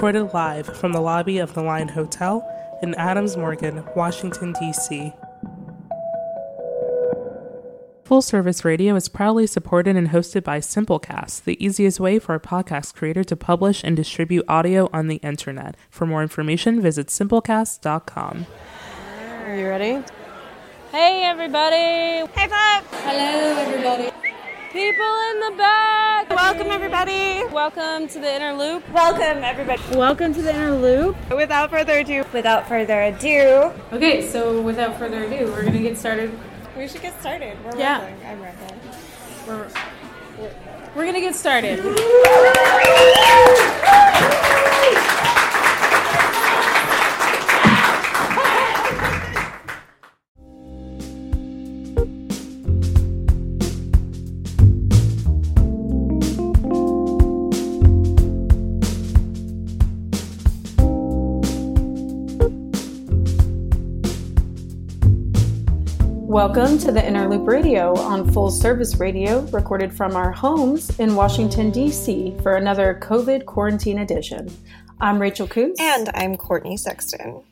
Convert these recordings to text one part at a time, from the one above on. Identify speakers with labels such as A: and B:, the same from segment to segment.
A: recorded live from the lobby of the Line Hotel in Adams Morgan, Washington, D.C. Full Service Radio is proudly supported and hosted by Simplecast, the easiest way for a podcast creator to publish and distribute audio on the internet. For more information, visit simplecast.com.
B: Are you ready?
C: Hey, everybody.
D: Hey, Pop.
E: Hello, everybody.
C: People in the back.
D: Welcome, everybody.
C: Welcome to the Inner Loop.
D: Welcome, everybody.
C: Welcome to the Inner Loop.
D: Without further ado, without further ado.
C: Okay, so without further ado, we're to get started.
D: We should get started. We're
C: Yeah.
D: rolling. I'm rolling.
C: We're, we're, to get started.
B: Welcome to the Inner Loop Radio on Full Service Radio, recorded from our homes in Washington, D.C., for another COVID quarantine edition. I'm Rachel Coonce.
D: And I'm Courtney Sexton.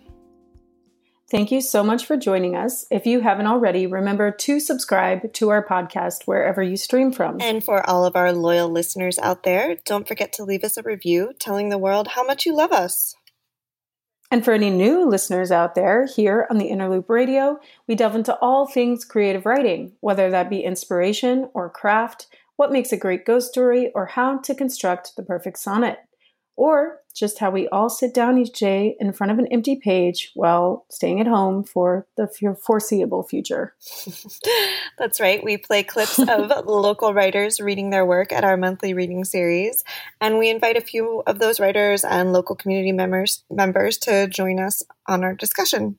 B: Thank you so much for joining us. If you haven't already, remember to subscribe to our podcast wherever you stream from.
D: And for all of our loyal listeners out there, don't forget to leave us a review telling the world how much you love us.
B: And for any new listeners out there, here on the Inner Loop Radio, we delve into all things creative writing, whether that be inspiration or craft, what makes a great ghost story, or how to construct the perfect sonnet. Or just how we all sit down each day in front of an empty page while staying at home for the foreseeable future.
D: That's right. We play clips of local writers reading their work at our monthly reading series, and we invite a few of those writers and local community members members to join us on our discussion.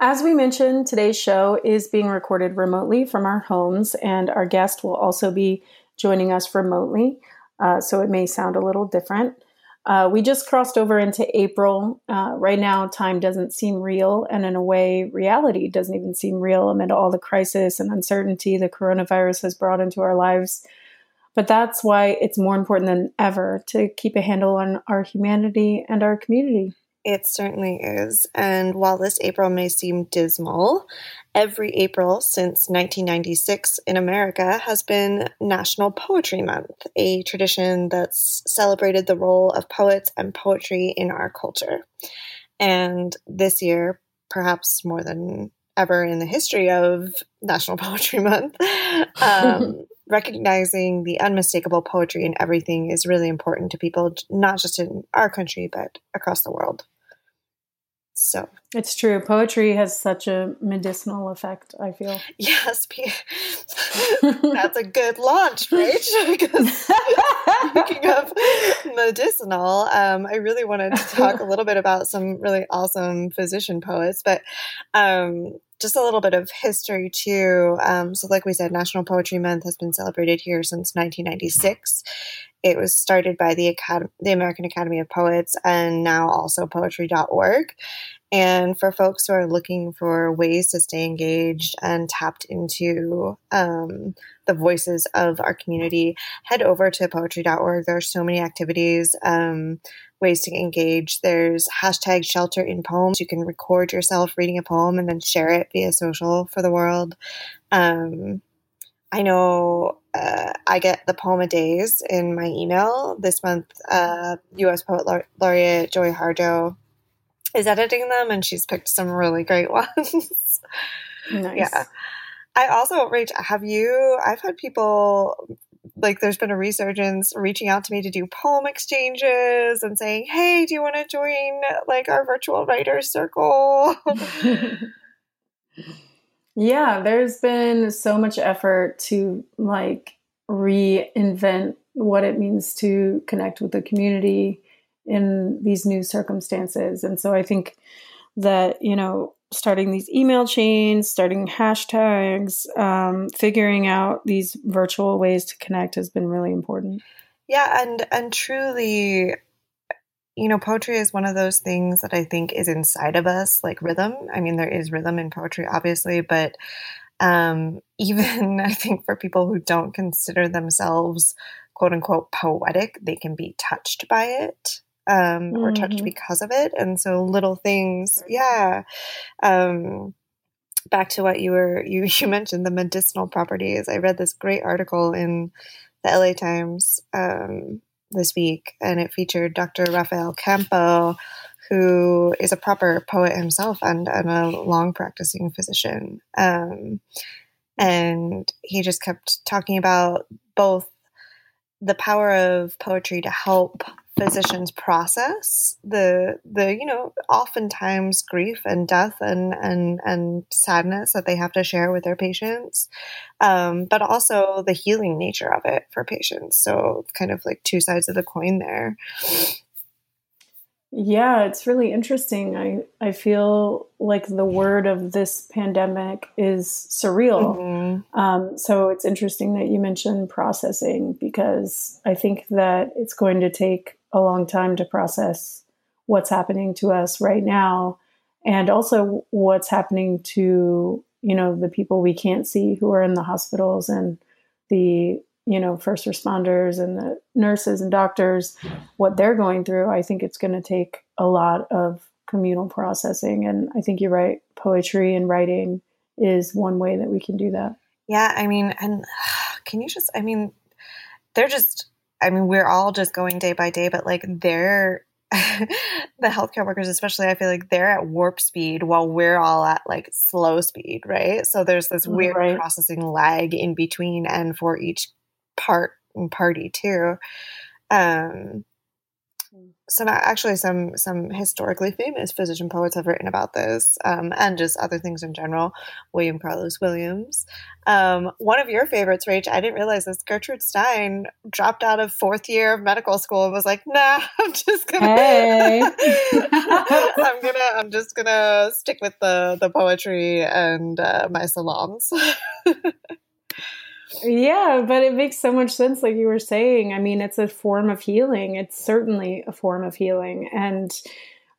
B: As we mentioned, today's show is being recorded remotely from our homes, and our guest will also be joining us remotely, uh, so it may sound a little different. Uh, we just crossed over into April. Uh, right now, time doesn't seem real, and in a way, reality doesn't even seem real amid all the crisis and uncertainty the coronavirus has brought into our lives. But that's why it's more important than ever to keep a handle on our humanity and our community.
D: It certainly is. And while this April may seem dismal, every April since 1996 in America has been National Poetry Month, a tradition that's celebrated the role of poets and poetry in our culture. And this year, perhaps more than ever in the history of National Poetry Month, um, recognizing the unmistakable poetry in everything is really important to people, not just in our country, but across the world. So,
B: It's true. Poetry has such a medicinal effect, I feel.
D: yes, that's a good launch, Rach. Because speaking of medicinal, um, I really wanted to talk a little bit about some really awesome physician poets, but um, just a little bit of history too. Um, so, like we said, National Poetry Month has been celebrated here since 1996. It was started by the Acad- the American Academy of Poets and now also Poetry.org. And for folks who are looking for ways to stay engaged and tapped into um, the voices of our community, head over to poetry.org. There are so many activities, um, ways to engage. There's hashtag shelter in poems. You can record yourself reading a poem and then share it via social for the world. Um, I know uh, I get the poem a days in my email. This month, uh, U.S. Poet Laure- Laureate Joy Harjo is editing them, and she's picked some really great ones.
B: Nice.
D: Yeah. I also, Rach, have you? I've had people like there's been a resurgence reaching out to me to do poem exchanges and saying, "Hey, do you want to join like our virtual writers circle?"
B: yeah, there's been so much effort to like reinvent what it means to connect with the community in these new circumstances. And so I think that, you know, starting these email chains, starting hashtags, um, figuring out these virtual ways to connect has been really important.
D: Yeah, and and truly you know, poetry is one of those things that I think is inside of us, like rhythm. I mean, there is rhythm in poetry, obviously, but um, even I think for people who don't consider themselves quote unquote poetic, they can be touched by it. Um, or touched because of it. And so little things, yeah. Um, back to what you were you you mentioned the medicinal properties. I read this great article in the LA Times um, this week, and it featured Dr. Rafael Campo, who is a proper poet himself and, and a long practicing physician. Um, and he just kept talking about both the power of poetry to help physicians process the the you know oftentimes grief and death and and and sadness that they have to share with their patients um, but also the healing nature of it for patients so kind of like two sides of the coin there
B: Yeah, it's really interesting. I, I feel like the word of this pandemic is surreal.
D: Mhm.
B: Um, so it's interesting that you mentioned processing because I think that it's going to take a long time to process what's happening to us right now and also what's happening to you know the people we can't see who are in the hospitals and the you know first responders and the nurses and doctors what they're going through. I think it's going to take a lot of communal processing. And i think you're right poetry and writing is one way that we can do that.
D: Yeah, I mean, and can you just, I mean, they're just, I mean, we're all just going day by day, but like they're, the healthcare workers, especially, I feel like they're at warp speed while we're all at like slow speed, right? So there's this weird
B: Right.
D: processing lag in between and for each part and party too. Um, some actually some some historically famous physician poets have written about this um, and just other things in general. William carlos williams. Um, one of your favorites rach i didn't realize this gertrude stein dropped out of fourth year of medical school and was like nah i'm just gonna
B: Hey.
D: i'm gonna i'm just gonna stick with the the poetry and uh, my salons
B: Yeah, but it makes so much sense, like you were saying. I mean, it's a form of healing. It's certainly a form of healing. And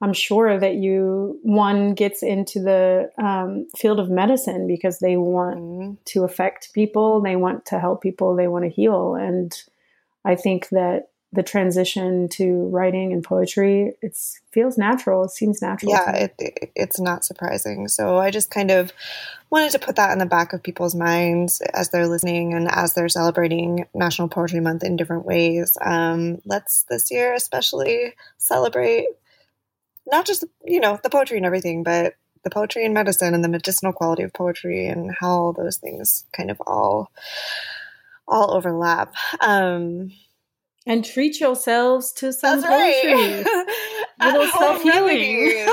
B: I'm sure that you, one gets into the um, field of medicine because they want
D: Mhm.
B: to affect people, they want to help people, they want to heal. And I think that the transition to writing and poetry, it feels natural. It seems natural.
D: yeah it, it, it's not surprising so i just kind of wanted to put that in the back of people's minds as they're listening and as they're celebrating national poetry month in different ways um, let's this year especially celebrate not just you know the poetry and everything but the poetry and medicine and the medicinal quality of poetry and how all those things kind of all all overlap um,
B: and treat yourselves to some
D: that's right
B: poetry. Little self-healing.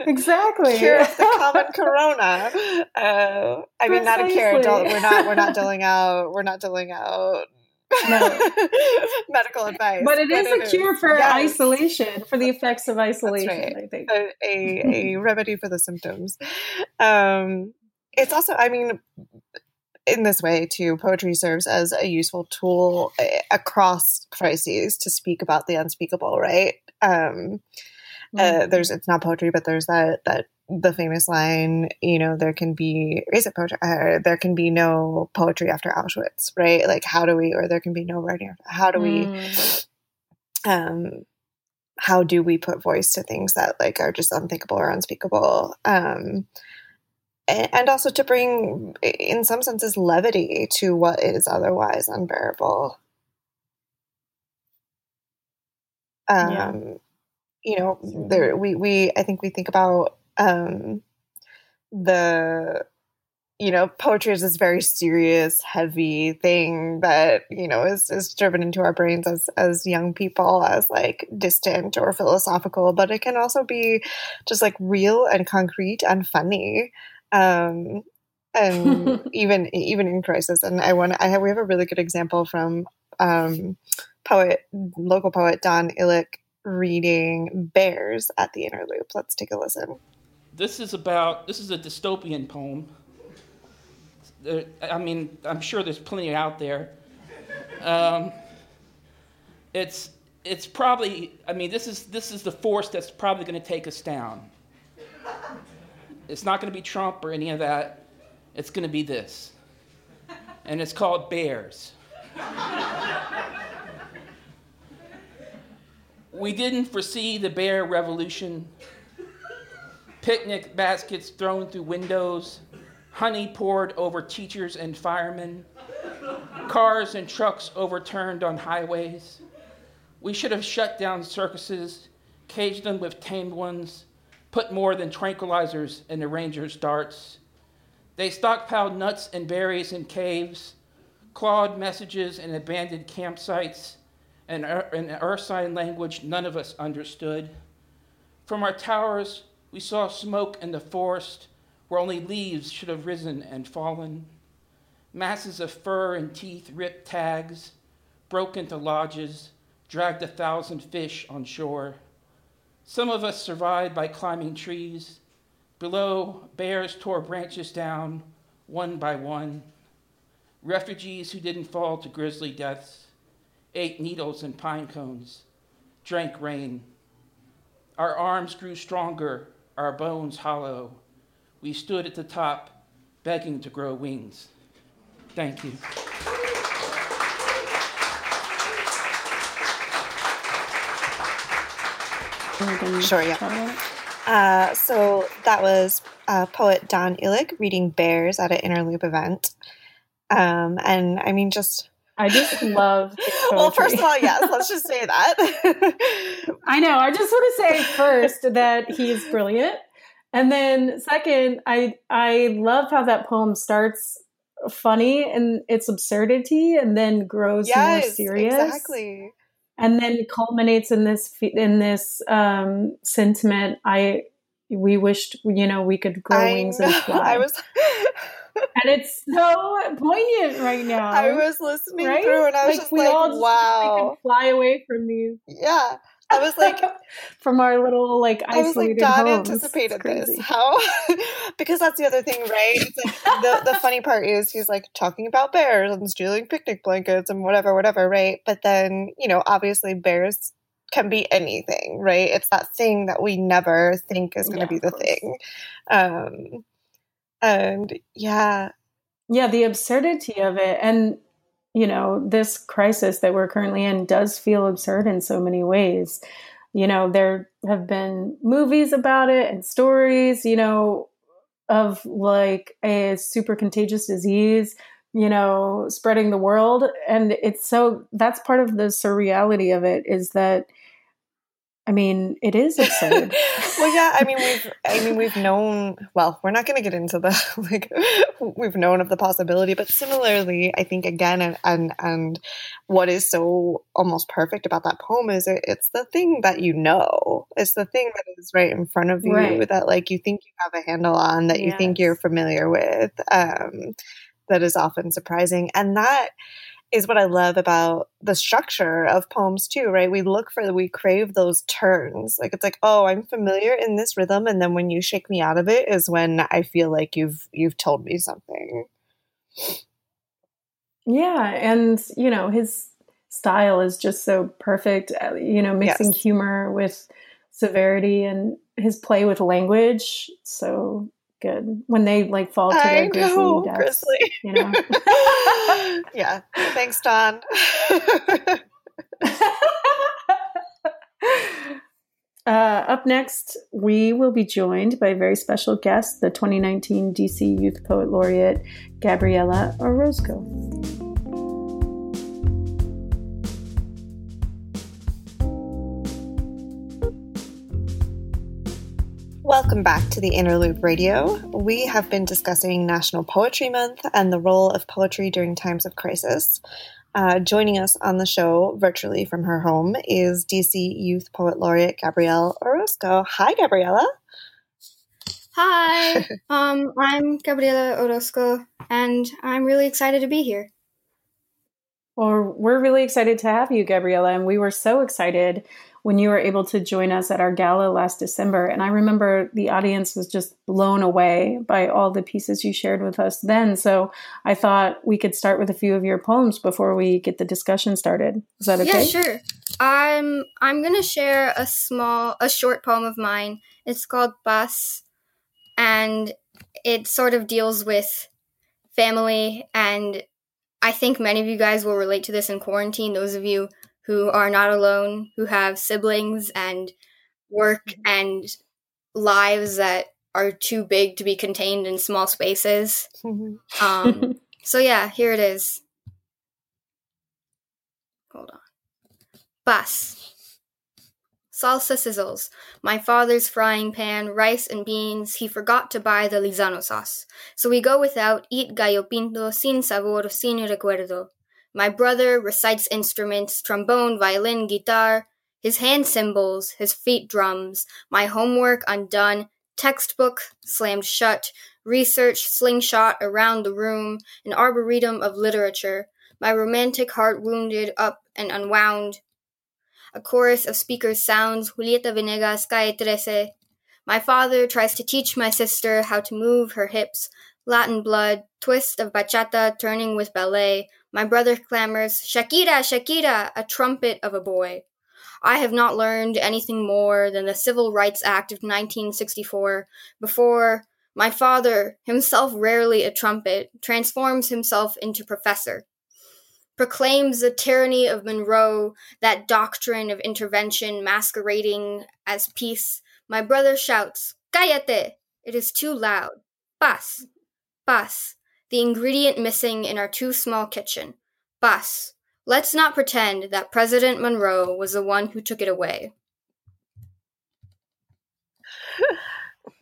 B: exactly.
D: cure of the common corona. Uh, I mean, not a cure. We're not. We're not doling out. We're not doling out.
B: No.
D: medical advice.
B: But it is a cure for
D: Yes.
B: isolation, for the effects of isolation,
D: right.
B: I think.
D: A, a, a remedy for the symptoms. Um, it's also, I mean, in this way too, poetry serves as a useful tool eh, across crises to speak about the unspeakable. Right. Um, uh,
B: Mm-hmm.
D: there's it's not poetry, but there's that that the famous line, you know, there can be is it poetry? Uh, there can be no poetry after Auschwitz, right? Like how do we, or there can be no writing. How do we,
B: Mm.
D: um, how do we put voice to things that like are just unthinkable or unspeakable? Um, and, also to bring, in some senses, levity to what is otherwise unbearable. Um,
B: Yeah.
D: you know, there we we I think we think about um, the you know poetry is this very serious, heavy thing that you know is is driven into our brains as as young people as like distant or philosophical, but it can also be just like real and concrete and funny. Um, and even even in crisis, and I want I have we have a really good example from um, poet local poet Don Illich reading Bears at the Inner Loop. Let's take a listen.
E: This is about, this is a dystopian poem. There, I mean, I'm sure there's plenty out there. Um, it's, it's probably, I mean, this is, this is the force that's probably going to take us down. It's not going to be Trump or any of that. It's going to be this. And it's called Bears. We didn't foresee the bear revolution. Picnic baskets thrown through windows, honey poured over teachers and firemen, cars and trucks overturned on highways. We should have shut down circuses, caged them with tamed ones, put more than tranquilizers in the rangers' darts. They stockpiled nuts and berries in caves, clawed messages in abandoned campsites, and er, in earth sign language none of us understood. From our towers, we saw smoke in the forest where only leaves should have risen and fallen. Masses of fur and teeth ripped tags, broke into lodges, dragged a thousand fish on shore. Some of us survived by climbing trees. Below, bears tore branches down, one by one. Refugees who didn't fall to grisly deaths ate needles and pine cones, drank rain. Our arms grew stronger, our bones hollow. We stood at the top, begging to grow wings. Thank you.
D: Sure, yeah. Uh, so that was uh, poet Don Illich reading Bears at an Inner Loop event. Um, and I mean, just.
B: I just love.
D: well, first of all, yes, let's just say that.
B: I know. I just want to say first that he's brilliant. And then second, I I love how that poem starts funny and its absurdity and then grows yes, more serious.
D: Exactly
B: and then culminates in this in this um, sentiment. I we wished you know we could grow I wings know. and fly.
D: I was.
B: and it's so poignant right now.
D: I was listening right? through and I was like, just we like, all just wow.
B: fly away from these.
D: Yeah. I was like,
B: from our little like isolated I was like,
D: homes. anticipated this. How? because that's the other thing, right? It's like the the funny part is he's like talking about bears and stealing picnic blankets and whatever, whatever, right? But then you know, obviously, bears can be anything, right? It's that thing that we never think is going to yeah, be the thing. Um, and yeah,
B: yeah, the absurdity of it, and you know, this crisis that we're currently in does feel absurd in so many ways. You know, there have been movies about it and stories, you know, of like a super contagious disease, you know, spreading the world. And it's so that's part of the surreality of it is that I mean, it is absurd.
D: well, yeah. I mean, we've, I mean, we've known. Well, we're not going to get into the like. We've known of the possibility, but similarly, I think again, and and, and what is so almost perfect about that poem is it, it's the thing that you know. It's the thing that is right in front of you right. that like you think you have a handle on, that yes. you think you're familiar with. Um, that is often surprising, and that is what I love about the structure of poems too, right? We look for we crave those turns. Like it's like, oh, I'm familiar in this rhythm and then when you shake me out of it is when I feel like you've you've told me something.
B: Yeah, and you know, his style is just so perfect, uh, you know, mixing yes. humor with severity and his play with language so good when they like fall to their I know, deaths. Grizzly. You know?
D: yeah. Thanks, Don.
B: Uh, up next, we will be joined by a very special guest, the 2019 DC Youth Poet Laureate, Gabriela Orozco.
D: Welcome back to the Inner Loop Radio. We have been discussing National Poetry Month and the role of poetry during times of crisis. Uh, joining us on the show virtually from her home is DC Youth Poet Laureate Gabriela Orozco. Hi, Gabriela.
F: Hi, um, I'm Gabriela Orozco, and I'm really excited to be here.
B: Well, we're really excited to have you, Gabriela, and we were so excited when you were able to join us at our gala last December. And I remember the audience was just blown away by all the pieces you shared with us then. So I thought we could start with a few of your poems before we get the discussion started. Is that okay?
F: Yeah, sure. I'm I'm gonna share a small a short poem of mine. It's called Bus and it sort of deals with family and I think many of you guys will relate to this in quarantine, those of you who are not alone, who have siblings and work and lives that are too big to be contained in small spaces. Um, so yeah, here it is. Hold on. Bus. Salsa sizzles. My father's frying pan, rice and beans. He forgot to buy the Lizano sauce. So we go without, eat gallo pinto, sin sabor, sin recuerdo. My brother recites instruments, trombone, violin, guitar, his hand cymbals, his feet drums, my homework undone, textbook slammed shut, research slingshot around the room, an arboretum of literature, my romantic heart wounded up and unwound. A chorus of speakers sounds, Julieta Venegas, Calle Trece. My father tries to teach my sister how to move her hips, Latin blood, twist of bachata turning with ballet. My brother clamors, Shakira, Shakira, a trumpet of a boy. I have not learned anything more than the Civil Rights Act of 1964 before my father, himself rarely a trumpet, transforms himself into professor, proclaims the tyranny of Monroe, that doctrine of intervention masquerading as peace. My brother shouts, Cállate! It is too loud. Paz. Paz. The ingredient missing in our too small kitchen. Paz. Let's not pretend that President Monroe was the one who took it away.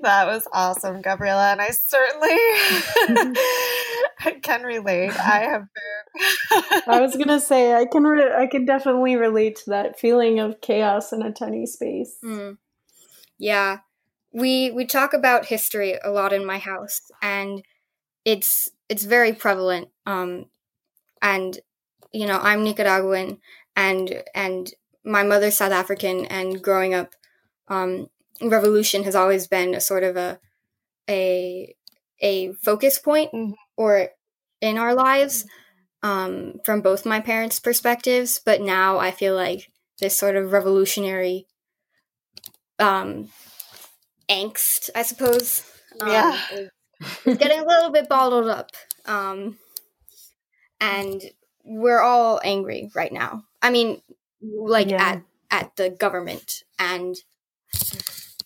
D: That was awesome, Gabriela, and I certainly can relate. I have been.
B: I was gonna say I can re- I can definitely relate to that feeling of chaos in a tiny space.
F: Mm. Yeah, we we talk about history a lot in my house, and it's it's very prevalent. Um, and you know, I'm Nicaraguan and and my mother's South African and growing up um, revolution has always been a sort of a a a focus point
D: Mhm.
F: or in our lives um, from both my parents' perspectives, but now I feel like this sort of revolutionary um, angst, I suppose, um,
D: Yeah.
F: is, is getting a little bit bottled up. Um, and we're all angry right now. I mean, like
B: Yeah.
F: at at the government, and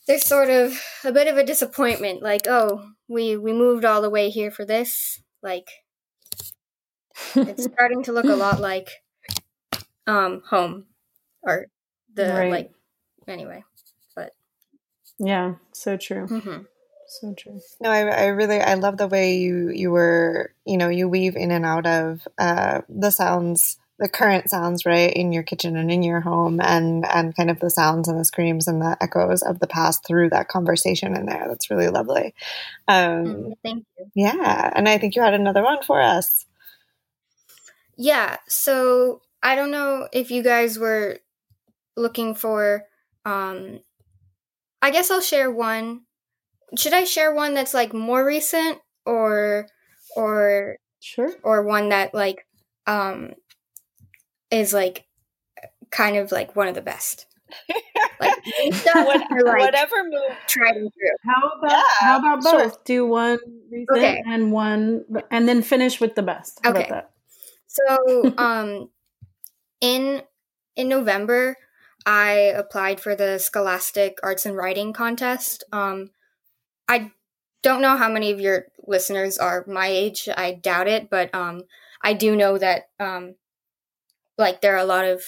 F: there's sort of a bit of a disappointment. Like, oh, we we moved all the way here for this. Like, it's starting to look a lot like um home or the
B: Right.
F: like. Anyway, But
B: Yeah, so true.
F: mhm.
B: So true.
D: No, I, I really I love the way you you were you know you weave in and out of uh, the sounds the current sounds right in your kitchen and in your home and and kind of the sounds and the screams and the echoes of the past through that conversation in there. That's really lovely. Um,
F: Mm, thank you.
D: Yeah, and I think you had another one for us.
F: Yeah, so I don't know if you guys were looking for um I guess I'll share one. Should I share one that's like more recent or or
B: Sure.
F: or one that like um is like kind of like one of the best. Like
D: What,
F: are, like
D: whatever move.
F: tried and true.
B: How about
D: Yeah,
B: how about
D: sure.
B: both? Do one recent
F: Okay.
B: and one, and then finish with the best. How
F: Okay.
B: about that?
F: So, um, in in November, I applied for the Scholastic Arts and Writing contest. Um, I don't know how many of your listeners are my age. I doubt it, but um, I do know that um, like there are a lot of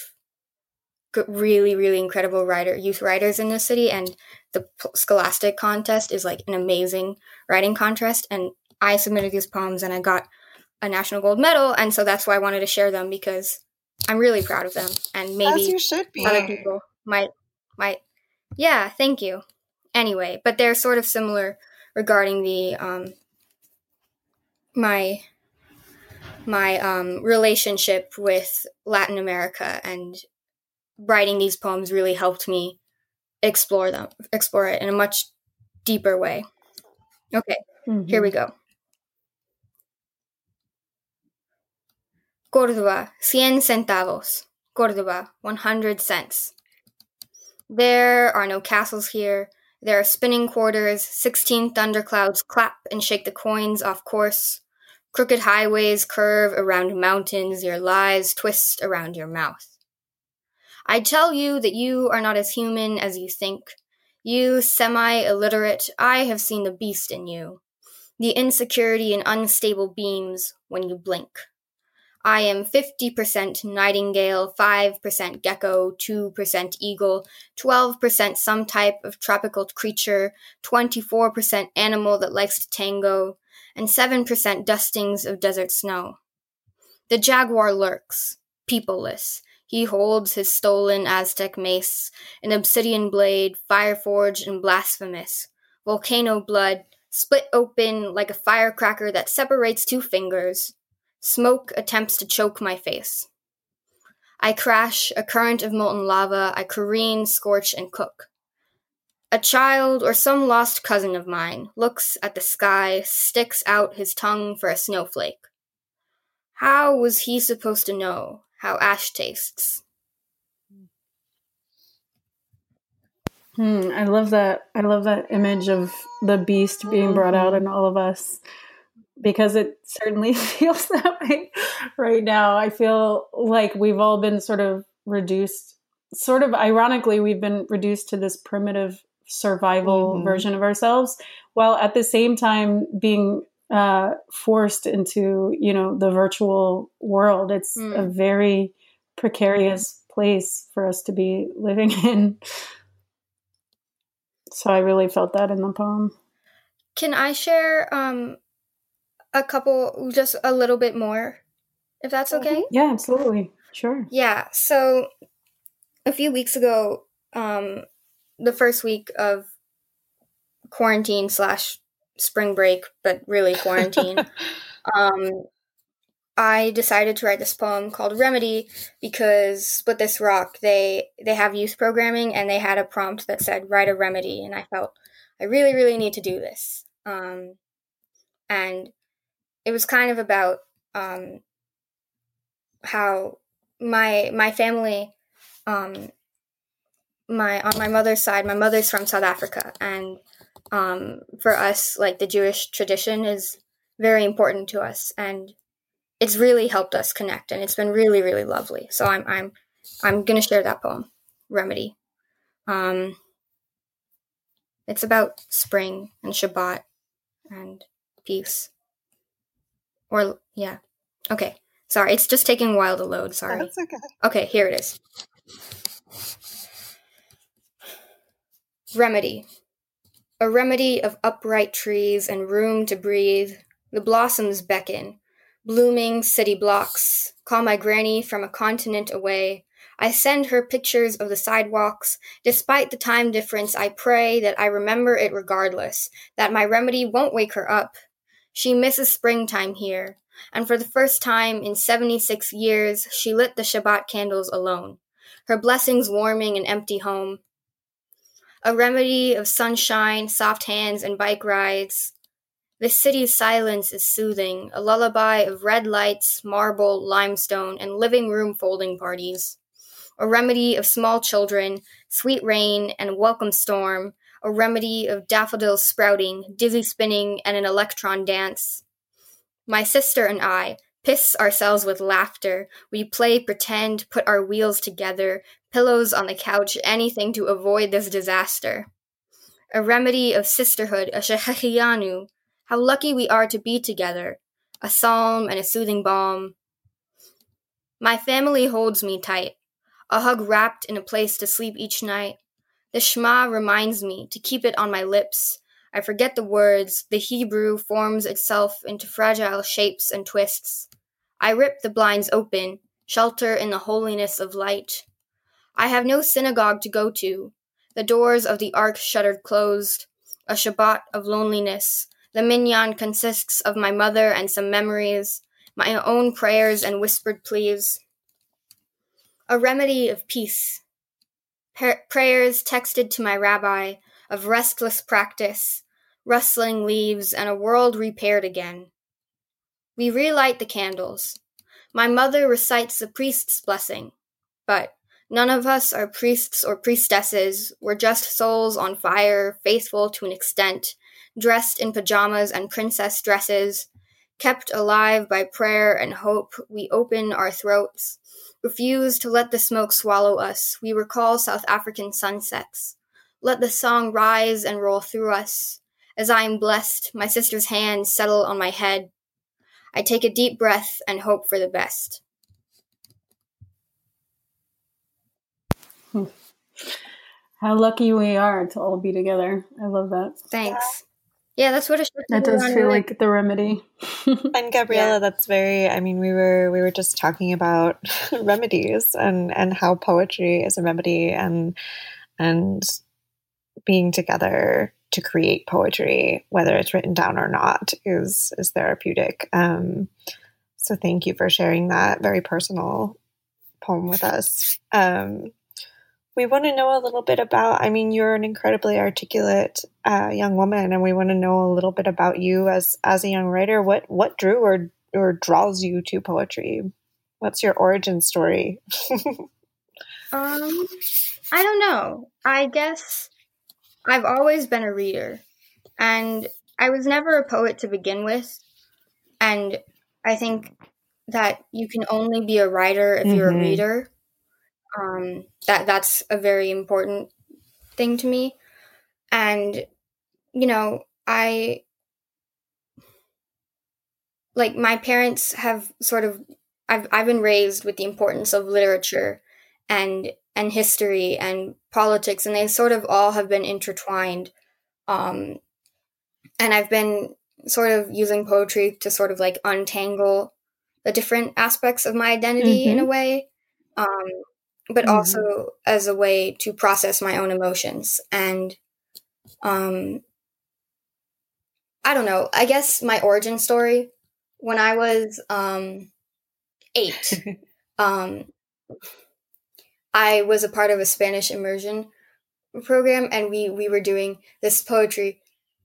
F: really, really incredible writer youth writers in this city, and the Scholastic contest is like an amazing writing contest. And I submitted these poems, and I got a national gold medal, and so that's why I wanted to share them because I'm really proud of them, and maybe
D: you should be.
F: other people might might yeah thank you anyway but they're sort of similar regarding the um my my um relationship with latin america and writing these poems really helped me explore them explore it in a much deeper way okay here we go Córdoba, cien centavos. Córdoba, 100 cents. There are no castles here. There are spinning quarters, 16 thunderclouds clap and shake the coins off course. Crooked highways curve around mountains, your lies twist around your mouth. I tell you that you are not as human as you think. You, semi illiterate, I have seen the beast in you. The insecurity and unstable beams when you blink. I am 50% nightingale, 5% gecko, 2% eagle, 12% some type of tropical creature, 24% animal that likes to tango, and 7% dustings of desert snow. The jaguar lurks, peopleless. He holds his stolen Aztec mace, an obsidian blade, fire forged and blasphemous, volcano blood, split open like a firecracker that separates two fingers. Smoke attempts to choke my face. I crash a current of molten lava, I careen, scorch, and cook. A child or some lost cousin of mine looks at the sky, sticks out his tongue for a snowflake. How was he supposed to know how ash tastes?
B: Hmm, I love that. I love that image of the beast being brought out in all of us because it certainly feels that way right now. I feel like we've all been sort of reduced, sort of ironically, we've been reduced to this primitive survival mm-hmm. version of ourselves, while at the same time being uh, forced into, you know, the virtual world. It's mm. a very precarious place for us to be living in. So I really felt that in the poem.
F: Can I share um, a couple, just a little bit more, if that's mm-hmm. okay?
B: Yeah, absolutely. Sure.
F: Yeah. So a few weeks ago, um, the first week of quarantine slash spring break, but really quarantine, um, I decided to write this poem called Remedy because Split This Rock they they have youth programming and they had a prompt that said write a remedy and I felt I really really need to do this. Um, and it was kind of about um, how my my family um, my on my mother's side my mother's from south africa and um, for us like the jewish tradition is very important to us and it's really helped us connect and it's been really really lovely. So i'm i'm i'm gonna share that poem remedy. Um, it's about spring and shabbat and peace or yeah. Okay. Sorry, it's just taking a while to load. Sorry.
D: That's okay.
F: Okay, here it is. Remedy. A remedy of upright trees and room to breathe. The blossoms beckon. Blooming city blocks. Call my granny from a continent away. I send her pictures of the sidewalks. Despite the time difference, I pray that I remember it regardless, that my remedy won't wake her up, she misses springtime here, and for the first time in 76 years, she lit the Shabbat candles alone, her blessings warming an empty home. A remedy of sunshine, soft hands, and bike rides. This city's silence is soothing, a lullaby of red lights, marble, limestone, and living room folding parties. A remedy of small children, sweet rain, and welcome storm, a remedy of daffodils sprouting, dizzy spinning, and an electron dance. My sister and I piss ourselves with laughter. We play pretend, put our wheels together, pillows on the couch, anything to avoid this disaster. A remedy of sisterhood, a shehecheyanu. How lucky we are to be together. A psalm and a soothing balm. My family holds me tight. A hug wrapped in a place to sleep each night. The Shema reminds me to keep it on my lips. I forget the words. The Hebrew forms itself into fragile shapes and twists. I rip the blinds open, shelter in the holiness of light. I have no synagogue to go to. The doors of the ark shuttered closed. A Shabbat of loneliness. The minyan consists of my mother and some memories, my own prayers and whispered pleas. A remedy of peace prayers texted to my rabbi of restless practice, rustling leaves, and a world repaired again. We relight the candles. My mother recites the priest's blessing, but none of us are priests or priestesses. We're just souls on fire, faithful to an extent, dressed in pajamas and princess dresses, kept alive by prayer and hope. We open our throats Refuse to let the smoke swallow us. We recall South African sunsets. Let the song rise and roll through us. As I am blessed, my sister's hands settle on my head. I take a deep breath and hope for the best. Hmm.
B: How lucky we are to all be together. I love that.
F: Thanks. Yeah, that's what it should
B: That does feel like the remedy.
D: and Gabriela, yeah. that's very I mean, we were we were just talking about remedies and and how poetry is a remedy and and being together to create poetry, whether it's written down or not, is is therapeutic. Um, so thank you for sharing that very personal poem with us. Um, we want to know a little bit about. I mean, you're an incredibly articulate uh, young woman, and we want to know a little bit about you as as a young writer. What what drew or or draws you to poetry? What's your origin story?
F: um, I don't know. I guess I've always been a reader, and I was never a poet to begin with. And I think that you can only be a writer if mm-hmm. you're a mm-hmm. reader. Um, that that's a very important thing to me. And you know, I like my parents have sort of I've I've been raised with the importance of literature and and history and politics and they sort of all have been intertwined um and I've been sort of using poetry to sort of like untangle the different aspects of my identity mm-hmm. in a mm-hmm. way um but mm-hmm. also as a way to process my own emotions. And um i don't know i guess my origin story when i was um 8 um i was a part of a spanish immersion program and we we were doing this poetry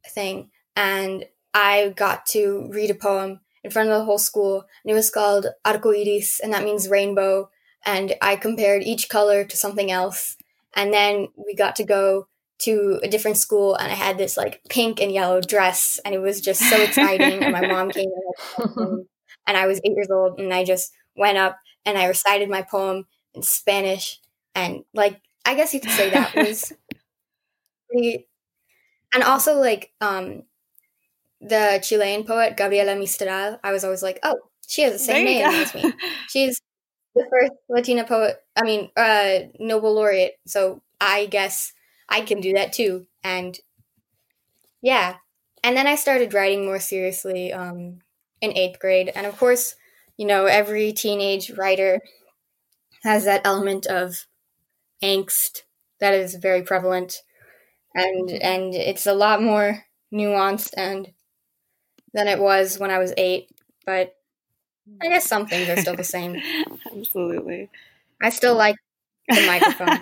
F: thing. And i got to read a poem in front of the whole school and it was called arco iris and that means rainbow and I compared each color to something else. And then we got to go to a different school and I had this like pink and yellow dress and it was just so exciting. and my mom came in and I was eight years old and I just went up and I recited my poem in Spanish and like I guess you could say that was pretty and also like um the Chilean poet Gabriela Mistral, I was always like, oh, she has the same name go. as me. She's the first Latina poet, I mean, uh, Nobel laureate. So I guess I can do that too. And yeah. And then I started writing more seriously um, in eighth grade. And of course, you know, every teenage writer has that element of angst that is very prevalent. And and it's a lot more nuanced and than it was when I was eight. But I guess some things are still the same.
D: Absolutely.
F: I still like the microphone.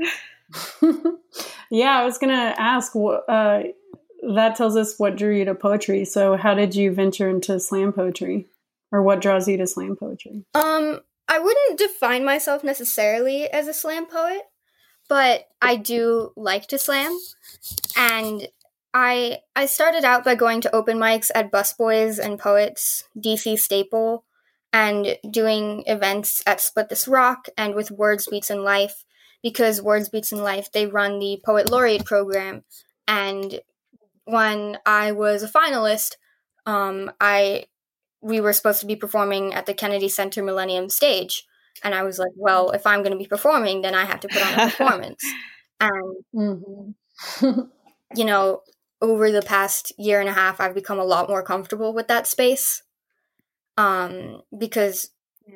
B: yeah, I was going to ask uh, that tells us what drew you to poetry. So, how did you venture into slam poetry? Or what draws you to slam poetry?
F: Um, I wouldn't define myself necessarily as a slam poet, but I do like to slam. And I I started out by going to open mics at Busboys and Poets, DC Staple, and doing events at Split This Rock and with Words Beats and Life because Words Beats and Life they run the Poet Laureate program. And when I was a finalist, um, I we were supposed to be performing at the Kennedy Center Millennium stage, and I was like, well, if I'm going to be performing, then I have to put on a performance, and mm-hmm. you know, over the past year and a half, I've become a lot more comfortable with that space. Um, because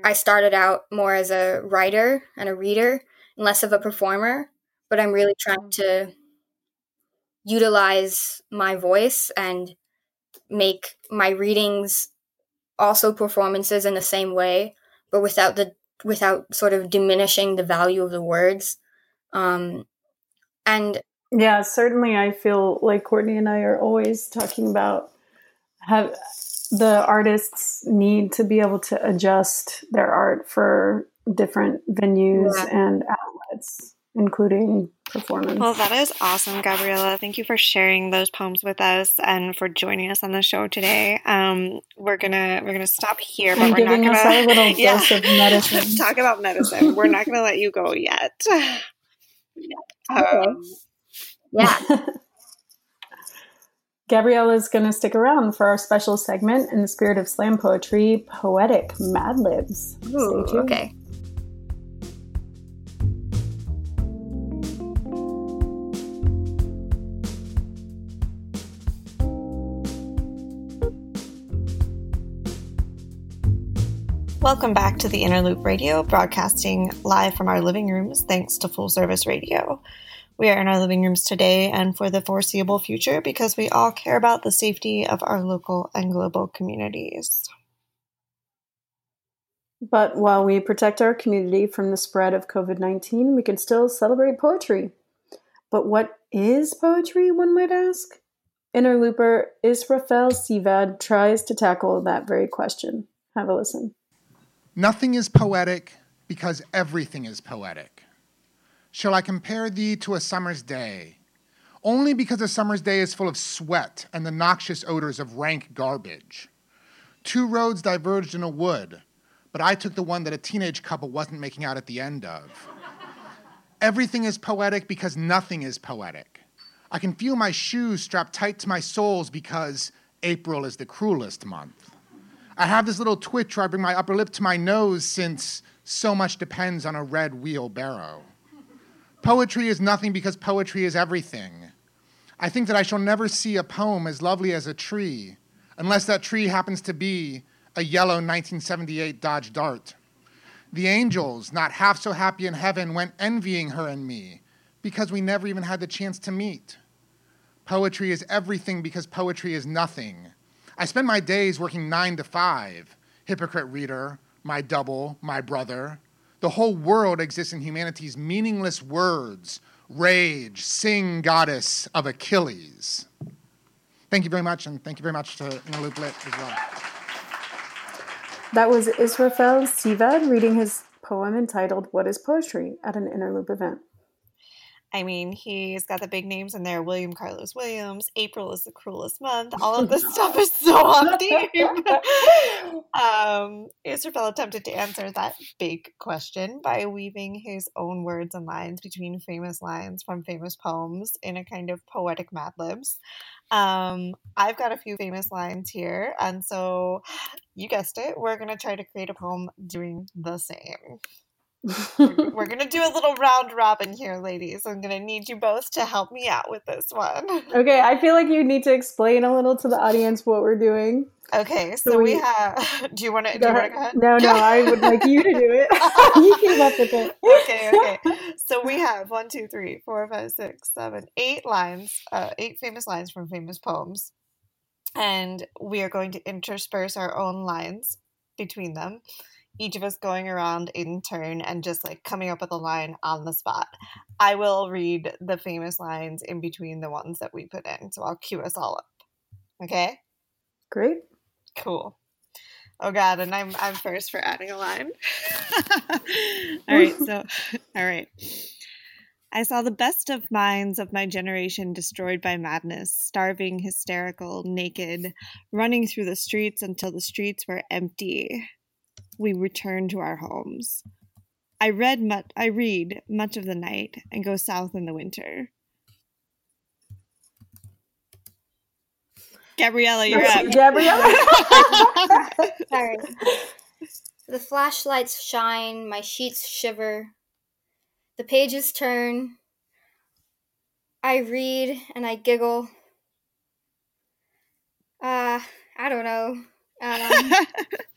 F: I started out more as a writer and a reader and less of a performer, but I'm really trying mm. to utilize my voice and make my readings also performances in the same way, but without the without sort of diminishing the value of the words. Um, and
B: yeah, certainly. I feel like Courtney and I are always talking about have the artists need to be able to adjust their art for different venues yeah. and outlets, including performance.
D: Well, that is awesome, Gabriela. Thank you for sharing those poems with us and for joining us on the show today. Um, we're gonna we're gonna stop here, but we're not gonna
B: our little dose of medicine.
D: talk about medicine. We're not gonna let you go yet. Um,
F: Yeah.
B: Gabriela is going to stick around for our special segment in the spirit of slam poetry, Poetic Mad Libs. Stay
F: Ooh,
B: tuned.
F: okay.
D: Welcome back to the Inner Loop Radio, broadcasting live from our living rooms thanks to Full Service Radio. We are in our living rooms today and for the foreseeable future because we all care about the safety of our local and global communities.
B: But while we protect our community from the spread of COVID 19, we can still celebrate poetry. But what is poetry, one might ask? Inner Looper Israfel Sivad tries to tackle that very question. Have a listen.
G: Nothing is poetic because everything is poetic. Shall I compare thee to a summer's day? Only because a summer's day is full of sweat and the noxious odors of rank garbage. Two roads diverged in a wood, but I took the one that a teenage couple wasn't making out at the end of. Everything is poetic because nothing is poetic. I can feel my shoes strapped tight to my soles because April is the cruelest month. I have this little twitch where I bring my upper lip to my nose since so much depends on a red wheelbarrow. Poetry is nothing because poetry is everything. I think that I shall never see a poem as lovely as a tree, unless that tree happens to be a yellow 1978 Dodge Dart. The angels, not half so happy in heaven, went envying her and me because we never even had the chance to meet. Poetry is everything because poetry is nothing. I spend my days working nine to five. Hypocrite reader, my double, my brother. The whole world exists in humanity's meaningless words. Rage, sing, goddess of Achilles. Thank you very much, and thank you very much to Lit as well.
B: That was Israfel Sivad reading his poem entitled What is Poetry at an Inner Loop event.
D: I mean, he's got the big names in there William Carlos Williams, April is the cruelest month. All of this stuff is so on theme. um, Israfel attempted to answer that big question by weaving his own words and lines between famous lines from famous poems in a kind of poetic Mad Libs. Um, I've got a few famous lines here, and so you guessed it, we're going to try to create a poem doing the same. We're gonna do a little round robin here, ladies. I'm gonna need you both to help me out with this one.
B: Okay, I feel like you need to explain a little to the audience what we're doing.
D: Okay, so,
B: So
D: we
B: we-
D: have. Do you want to? Do
B: Go
D: you want to go ahead?
B: No, no, I would like you to do it. you came up with it.
D: okay, okay. So we have one, two, three, four, five, six, seven, eight lines, uh, eight famous lines from famous poems, and we are going to intersperse our own lines between them. Each of us going around in turn and just like coming up with a line on the spot. I will read the famous lines in between the ones that we put in, so I'll cue us all up. Okay,
B: Great.
D: cool. Oh God, and I'm I'm first for adding a line. all right, so all right. I saw the best of minds of my generation destroyed by madness, starving, hysterical, naked, running through the streets until the streets were empty. We return to our homes. I read much I read much of the night and go south in the winter. Gabriela, you're up.
B: Gabriela.
F: Sorry. The flashlights shine, my sheets shiver. The pages turn. I read and I giggle. Uh, I don't know. Um,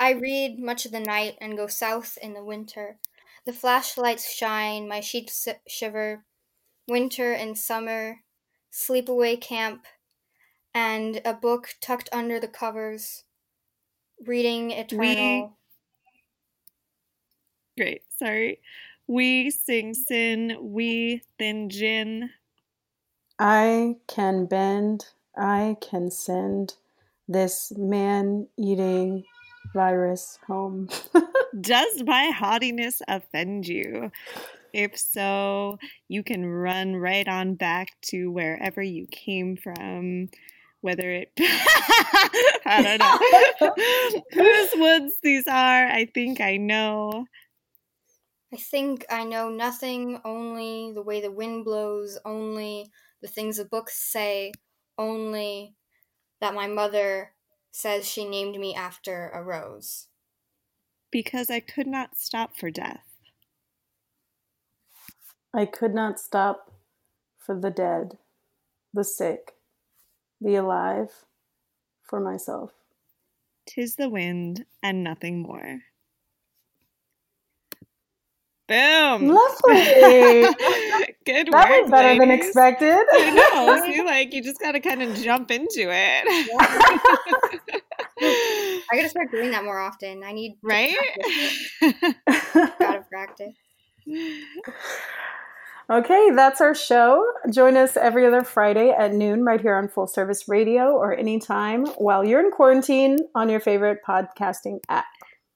F: I read much of the night and go south in the winter. The flashlights shine, my sheets si- shiver. Winter and summer, sleepaway camp, and a book tucked under the covers. Reading eternal.
D: Great, sorry. We sing sin, we thin gin.
B: I can bend, I can send this man eating virus home.
D: Does my haughtiness offend you? If so, you can run right on back to wherever you came from. Whether it, I don't know whose woods these are. I think I know.
F: I think I know nothing, only the way the wind blows, only the things the books say, only that my mother says she named me after a rose.
D: Because I could not stop for death.
B: I could not stop for the dead, the sick, the alive, for myself.
D: Tis the wind and nothing more. Boom.
B: Lovely.
D: Good
B: that
D: work.
B: was better than expected.
D: I know. See, like you just gotta kind of jump into it.
F: I gotta start doing that more often. I need to
D: right?
F: practice it. Gotta practice.
B: Okay, that's our show. Join us every other Friday at noon right here on Full Service Radio or anytime while you're in quarantine on your favorite podcasting app.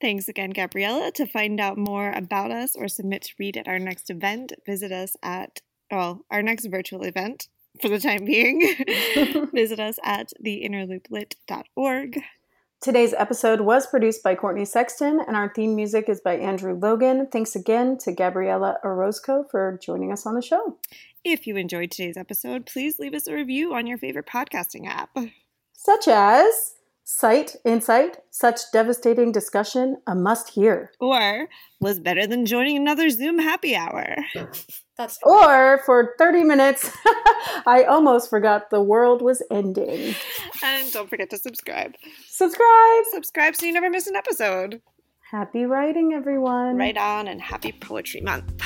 D: Thanks again, Gabriela. To find out more about us or submit to read at our next event, visit us at, well, our next virtual event for the time being. visit us at theinnerlooplit.org.
B: Today's episode was produced by Courtney Sexton, and our theme music is by Andrew Logan. Thanks again to Gabriela Orozco for joining us on the show.
D: If you enjoyed today's episode, please leave us a review on your favorite podcasting app.
B: Such as Sight, Insight, Such Devastating Discussion, a must hear.
D: Or was better than joining another Zoom happy hour.
F: That's
B: Or for 30 minutes, I almost forgot the world was ending.
D: And don't forget to subscribe.
B: Subscribe!
D: Subscribe so you never miss an episode.
B: Happy writing, everyone.
D: Right on and happy Poetry Month.